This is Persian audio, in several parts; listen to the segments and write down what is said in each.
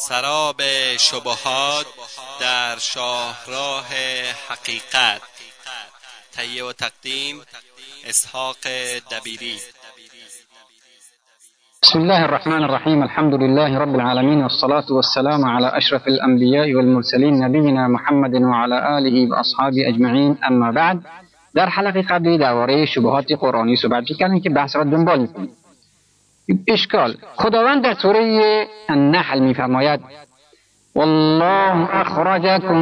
سراب شبهات در شاهراه حقیقت. تهیه و تقدیم اسحاق دبیری. بسم الله الرحمن الرحيم الحمد لله رب العالمين والصلاة والسلام على أشرف الأنبياء والمرسلين نبينا محمد وعلى آله وأصحابه أجمعين أما بعد در حلقه قبلی درباره شبهات قرآنی صحبت کردیم که بحث را دنبال می‌کنیم. اشکال. خداوند در سوره النحل میفرماید والله أخرجكم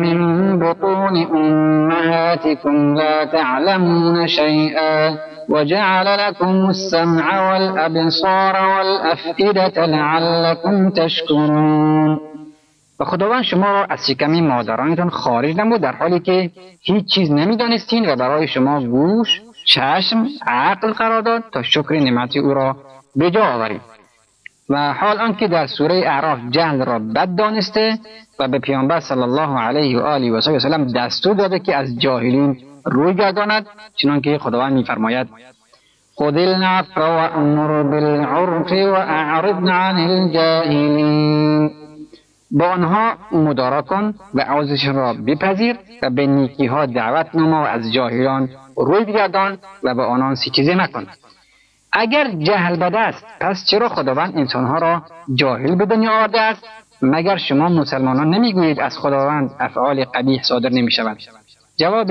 من بطون أمهاتكم لا تعلمون شيئا وجعل لكم السمع والأبصار والأفئدة لعلكم تشكرون. و خداوند شما را از شکم مادرانتان خارج نمود در حالی که هیچ چیز نمی‌دانستین و برای شما گوش چشم عقل قرار داد تا شکر نعمت او را به جا آورید و حال آنکه در سوره اعراف جهل را بد دانسته و به پیامبر صلی الله علیه و آله و سلم دستور داده که از جاهلین روی گرداند چنانکه خداوند میفرماید خذ العفو وامر بالعرف واعرض عن الجاهلین با آنها مدارا کن و عوضش را بپذیر و به نیکی ها دعوت نما و از جاهلان روی بگردان و به آنان سیکیزه مکن. اگر جهل بد است پس چرا خداوند انسانها را جاهل به دنیا آورده است؟ مگر شما مسلمانان نمی‌گویید از خداوند افعال قبیح صادر نمی شود جواب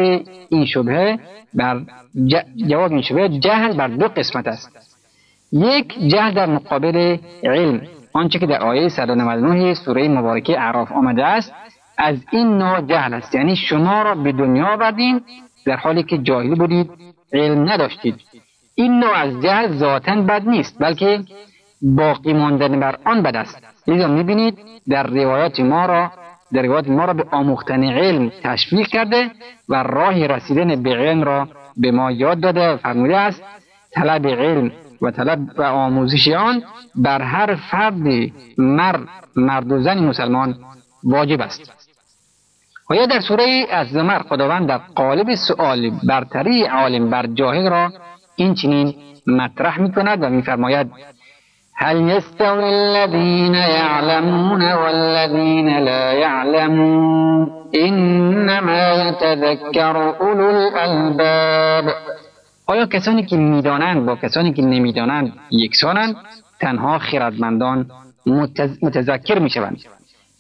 این شبهه بر جواب این شبهه جهل بر دو قسمت است. یک جهل در مقابل علم. آنچه که در آیه 199 سوره مبارکه اعراف آمده است از این نوع جهل است. یعنی شما را به دنیا آوردیم در حالی که جاهل بودید علم نداشتید. این نوع از جهل ذاتا بد نیست بلکه باقی ماندن بر آن بد است. لذا می‌بینید در روایات ما را در روایات ما را به آموختن علم تشویق کرده و راه رسیدن به علم را به ما یاد داده فرموده است طلب علم و طلب و آموزش آن بر هر فرد مرد مرد و زن مسلمان واجب است. و یا در سوره از زمر خداوند در قالب سؤال برتری عالم بر جاهل را این چنین مطرح می کند و میفرماید هل يستوي الذين يعلمون والذين لا يعلمون انما يتذكر اولو الالباب. آیا کسانی که می‌دانند با کسانی که نمی‌دانند یکسانند تنها خردمندان متذکر می‌شوند.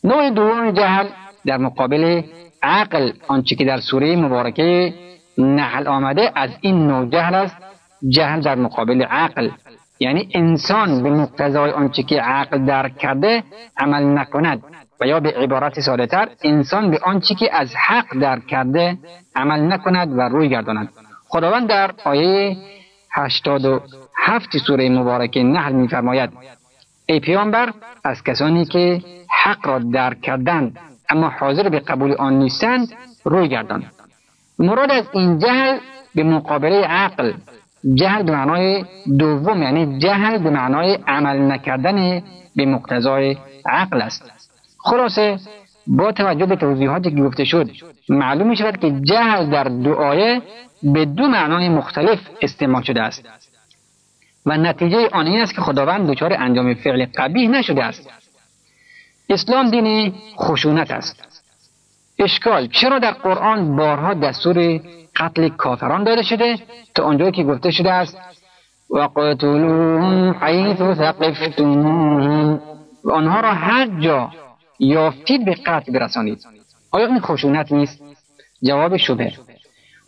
نوع دوم جهل در مقابل عقل آنچه که در سوره مبارکه نحل آمده از این نوع جهل است جهل در مقابل عقل. یعنی انسان به مقتضای آنچه که عقل درک کرده عمل نکند و یا به عبارت ساده تر انسان به آنچه که از حق درک کرده عمل نکند و روی گرداند. خداوند در آیه 87 سوره مبارکه نحل میفرماید ای پیامبر از کسانی که حق را درک کردند اما حاضر به قبول آن نیستند روی گردان. مراد از این جهل به مقابله عقل جهل به معنای دوم یعنی جهل به معنای عمل نکردن به مقتضای عقل است. خلاصه با توجه به توضیحاتی که گفته شد معلوم می شود که جهل در دو آیه به دو معنای مختلف استعمال شده است. و نتیجه آن این است که خداوند دچار انجام فعل قبیح نشده است. اسلام دین خشونت است. اشکال. چرا در قرآن بارها دستور قتل کافران داده شده؟ تا آنجایی که گفته شده است و قتلوهم حیث ثقفتموهم. و آنها را هر جا یافتید به قتل برسانید. آیا این خشونت نیست؟ جواب شبه.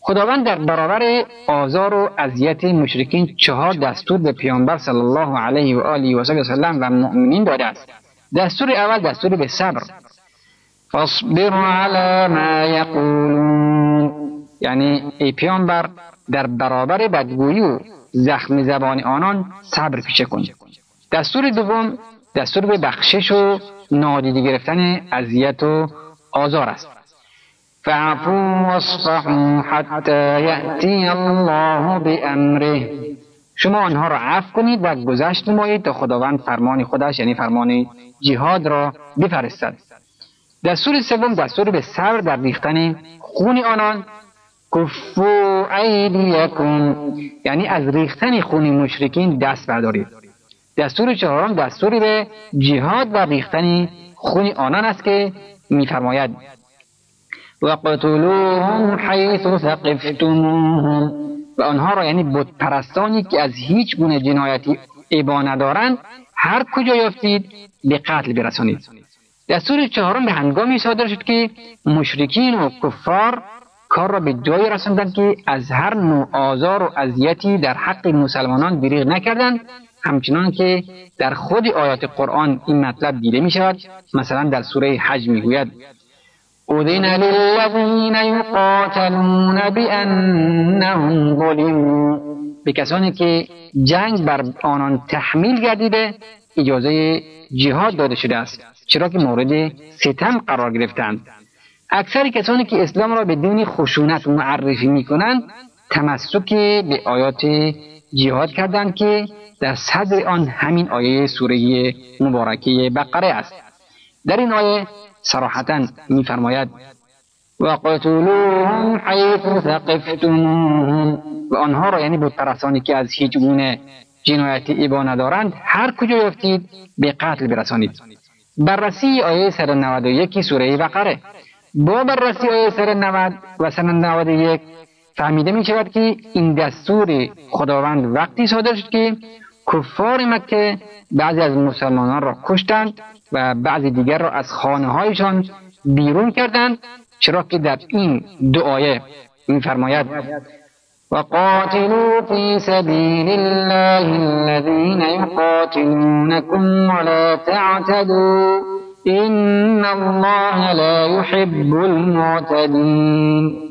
خداوند در برابر آزار و اذیت مشرکین چهار دستور به پیامبر صلی الله علیه و آله و سلم و مؤمنین داده است. دستور اول دستور به صبر. فاصبر على ما یقولون یعنی ای پیامبر در برابر بدگویی و زخم زبان آنان صبر پیشه کن. دستور دوم دستور به بخشش و نادیده گرفتن اذیت و آزار است. فعفو واصفحوا حتی یأتی الله بامره شما آنها را عفو کنید و گذشت نمایید تا خداوند فرمان خودش یعنی فرمان جهاد را بفرستد. دستور سوم دستور به صبر در ریختن خون آنان کفو ایدیکم یعنی از ریختن خون مشرکین دست بردارید. دستور چهارم دستوری به جهاد و ریختن خون آنان است که میفرماید. وقتلوهم حیث ثقفتموهم. و آنها را یعنی بت پرستانی که از هیچ گونه جنایتی عبا ندارند هر کجا یافتید به قتل برسانید. دستور چهارم به هنگامی صادر شد که مشرکین و کفار کار را به جایی رساندند که از هر نوع آزار و اذیتی در حق مسلمانان دریغ نکردند همچنان که در خود آیات قرآن این مطلب دیده می شود مثلا در سوره حج می گوید اذن للذین یقاتلون بانهم ظلموا به کسانی که جنگ بر آنان تحمیل گردیده اجازه جهاد داده شده است چرا که مورد ستم قرار گرفتند. اکثر کسانی که اسلام را به دین خشونت معرفی می کنند تمسک به آیات جهاد کردند که در صدر آن همین آیه سوره مبارکه بقره است. در این آیه صراحتا میفرماید و قتلوهم حیث ثقفتموهم و آنها را یعنی بود پرستانی که از هیچ گونه جنایتی ابا ندارند هر کجا یافتید به قتل برسانید. بررسی آیه 191 سوره بقره. با بررسی آیه 190 و 191 فهمیده می شود که این دستور خداوند وقتی صادر شد که کفار مکه بعضی از مسلمانان را کشتند و بعضی دیگر را از خانه هایشان بیرون کردند چرا که در این دو آیه میفرماید وقاتلوا في سبيل الله الذين يقاتلونكم ولا تعتدوا إن الله لا يحب المعتدين.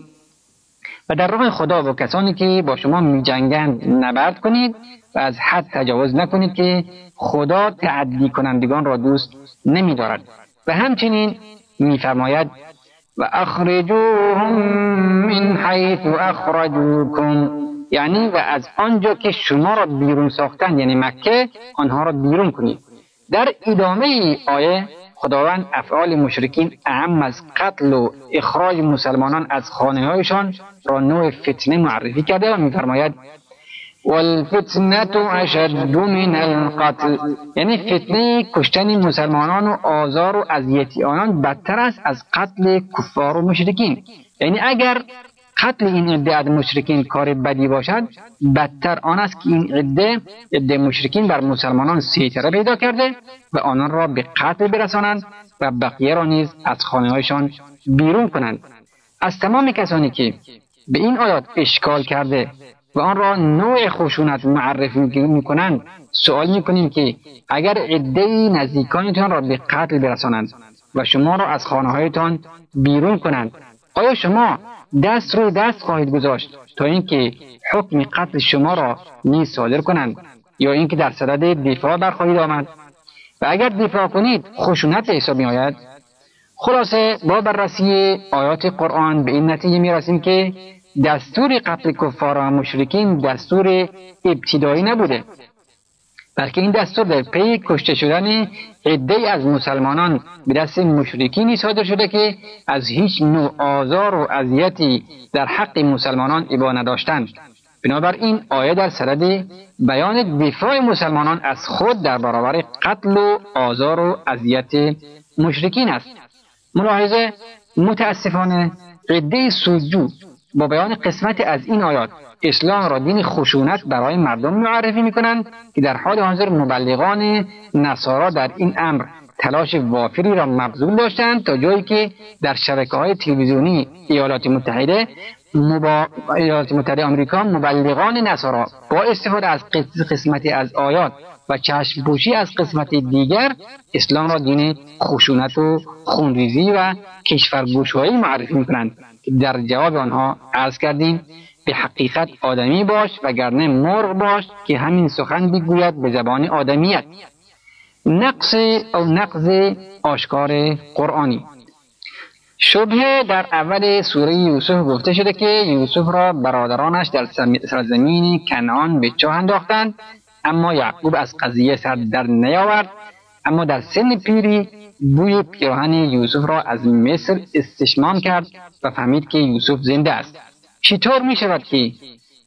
و در راه خدا و کسانی که با شما می جنگند نبرد کنید و از حد تجاوز نکنید که خدا تعدی کنندگان را دوست نمی دارد و همچنین میفرماید و اخرجوهم من حیث اخرجوکم یعنی و از آنجا که شما را بیرون ساختند یعنی مکه آنها را بیرون کنید. در ادامه ای آیه خداوند افعال مشرکین اهم از قتل و اخراج مسلمانان از خانه هایشان را نوع فتنه معرفی کرده و میفرماید والفتنة اشد من القتل. یعنی فتنه کشتن مسلمانان و آزار و اذیتی آنان بدتر است از قتل کفار و مشرکین. یعنی اگر قتل این عده از مشرکین کار بدی باشد بدتر آن است که این عده عده مشرکین بر مسلمانان سیطره پیدا کرده و آنان را به قتل برسانند و بقیه را نیز از خانههایشان بیرون کنند. از تمام کسانی که به این آیات اشکال کرده و آن را نوع خشونت معرفی می‌کنند. سوال می‌کنیم که اگر عده نزدیکانتان را به قتل برسانند و شما را از خانه هایتان بیرون کنند آیا شما دست رو دست خواهید گذاشت تا اینکه حکم قتل شما را نیز صادر کنند یا اینکه در صدد دفاع برخواهید آمد؟ و اگر دفاع کنید خشونت حساب می آید خلاصه با بررسی آیات قرآن به این نتیجه می رسیم که دستور قتل کفار و مشرکین دستور ابتدایی نبوده. بلکه این دستور در پی کشته شدن عده از مسلمانان به دست مشرکینی صادر شده که از هیچ نوع آزار و اذیتی در حق مسلمانان ابا نداشتند. بنابراین آیه در سرد بیان دفاع مسلمانان از خود در برابر قتل و آزار و اذیت مشرکین است. ملاحظه متاسفانه عده سوجو با بیان قسمت از این آیات اسلام را دین خشونت برای مردم معرفی می کنند که در حال حاضر مبلغان نصارا در این امر تلاش وافری را مبذول داشتند تا جایی که در شبکه های تلویزیونی ایالات متحده مبا... ایالات متحده آمریکا مبلغان نصارا با استفاده از قسمتی از آیات و چشم پوشی از قسمت دیگر اسلام را دین خشونت و خونریزی و کشورگوشهایی معرفی می کنند در جواب آنها عرض کردیم به حقیقت آدمی باش و گرنه مرغ باش که همین سخن بگوید به زبان آدمیت. نقص او نقض آشکار قرآنی. شبه در اول سوره یوسف گفته شده که یوسف را برادرانش در سرزمین کنعان به چاه انداختند. اما یعقوب از قضیه سر در نیاورد اما در سن پیری بوی پیراهن یوسف را از مصر استشمام کرد و فهمید که یوسف زنده است. چطور می شود که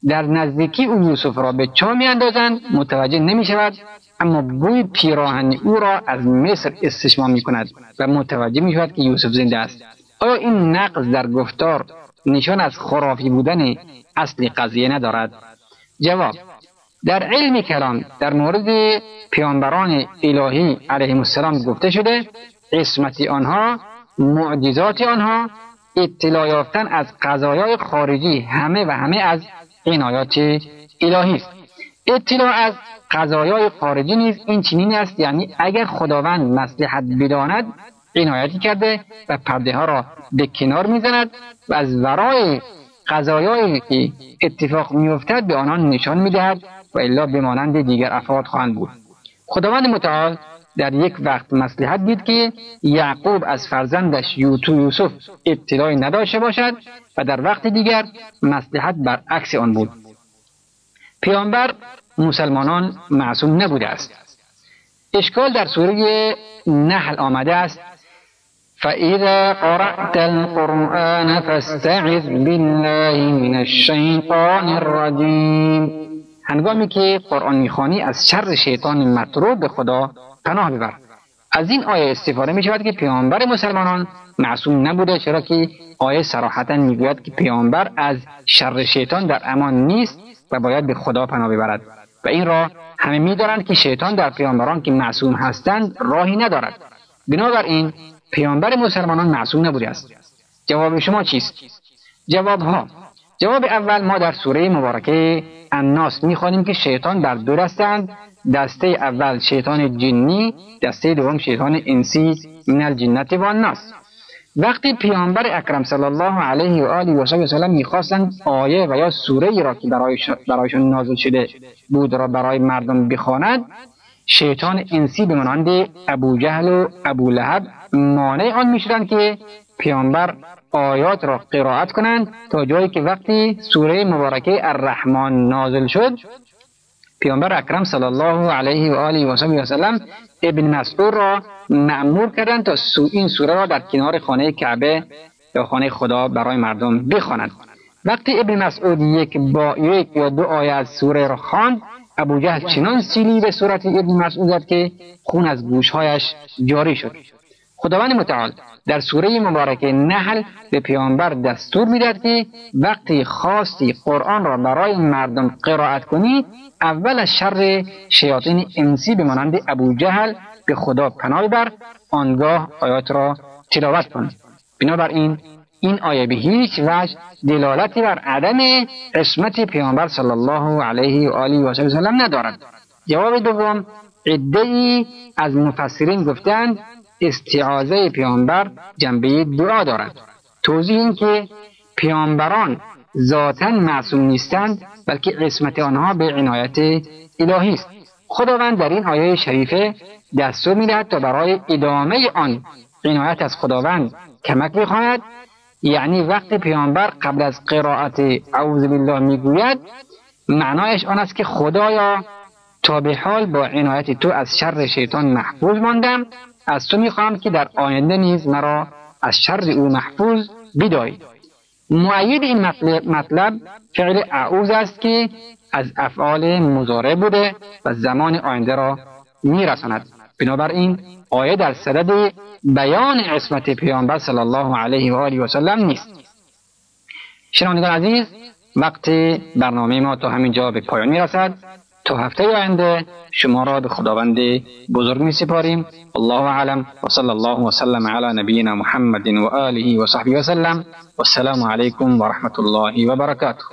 در نزدیکی او یوسف را به چاه می اندازند متوجه نمی شود اما بوی پیراهن او را از مصر استشمام می کند و متوجه می شود که یوسف زنده است. آیا این نقض در گفتار نشان از خرافی بودن اصل قضیه ندارد؟ جواب در علم کلام در مورد پیانبران الهی علیهم السلام گفته شده قسمت آنها معجزات آنها اطلاع یافتن از قضایای خارجی همه و همه از عنایات الهی است. اطلاع از قضایای خارجی نیز این چنین است یعنی اگر خداوند مصلحت بداند عنایتی کرده و پرده ها را به کنار می‌زند و از ورای قضایایی که اتفاق میافتد به آنان نشان می‌دهد. و الا بمانند دیگر افراد خواهند بود. خداوند متعال در یک وقت مسلحت دید که یعقوب از فرزندش یوتو یوسف اطلاعی نداشته باشد و در وقت دیگر مسلحت برعکس آن بود. پیامبر مسلمانان معصوم نبوده است. اشکال در سوره نحل آمده است. فإذا قرأت القرآن فاستعذ بالله من الشیطان الرجیم هنگامی که قرآن می‌خوانی از شر شیطان مطروب به خدا پناه ببر. از این آیه استفاده می شود که پیامبر مسلمانان معصوم نبوده چرا که آیه صراحتا می‌گوید که پیامبر از شر شیطان در امان نیست و باید به خدا پناه ببرد. و این را همه میدارند که شیطان در پیامبران که معصوم هستند راهی ندارد. بنابراین پیامبر مسلمانان معصوم نبوده است. جواب شما چیست؟ جواب ها جواب اول ما در سوره مبارکه الناس می‌خوانیم که شیطان در دو دستند. دسته اول شیطان جنی دسته دوم شیطان انسی من الجنت و الناس وقتی پیامبر اکرم صلی الله علیه و آله و سلم می‌خواستند آیه و یا سوره ای را که برایشان نازل شده بود را برای مردم بخواند شیطان انسی به مانند ابو جهل و ابو لهب مانع آن می‌شدند که پیامبر آیات را قرائت کنند تا جایی که وقتی سوره مبارکه الرحمن نازل شد پیامبر اکرم صلی الله علیه و آله و سلم ابن مسعود را معمور کردند تا سو این سوره را در کنار خانه کعبه یا خانه خدا برای مردم بخوانند. وقتی ابن مسعود یک با یک یا دو آیه از سوره را خواند ابو جهل چنان سیلی به صورت ابن مسعود زد که خون از گوشهایش جاری شد. خداوند متعال در سوره مبارکه نحل به پیامبر دستور می‌داد که وقتی خواستی قرآن را برای مردم قرائت کنی اول از شر شیاطین انسی به مانند ابو جهل به خدا پناه بر آنگاه آیات را تلاوت کن. بنابراین این آیه به هیچ وجه دلالتی بر عدم قسمت پیامبر صلی الله علیه و آله و سلم ندارد. جواب دوم عده از مفسرین گفتند استعاذه پیامبر جنبه دعا دارد. توضیح این که پیامبران ذاتا معصوم نیستند بلکه قسمت آنها به عنایت الهی است. خداوند در این آیه شریفه دستور می‌دهد تا برای ادامه آن عنایت از خداوند کمک بخواند یعنی وقتی پیامبر قبل از قرائت اعوذ بالله می‌گوید معنایش آن است که خدایا تا به حال با عنایت تو از شر شیطان محفوظ ماندم. از تو می‌خواهم که در آینده نیز مرا از شر او محفوظ بداری معید این مطلب فعل اعوذ است که از افعال مزاره بوده و زمان آینده را میرساند. بنابراین آیه در صدد بیان عصمت پیامبر صلی الله علیه و آله و سلم نیست. شنوندگان عزیز وقت برنامه ما تا همین جا به پایان می‌رسد. تا هفته آینده شما را به خداوند بزرگ می سپاریم الله اعلم. و صلی الله و سلم علی نبینا محمد و آله و صحبه و سلم. و السلام علیکم و رحمت الله و برکاته.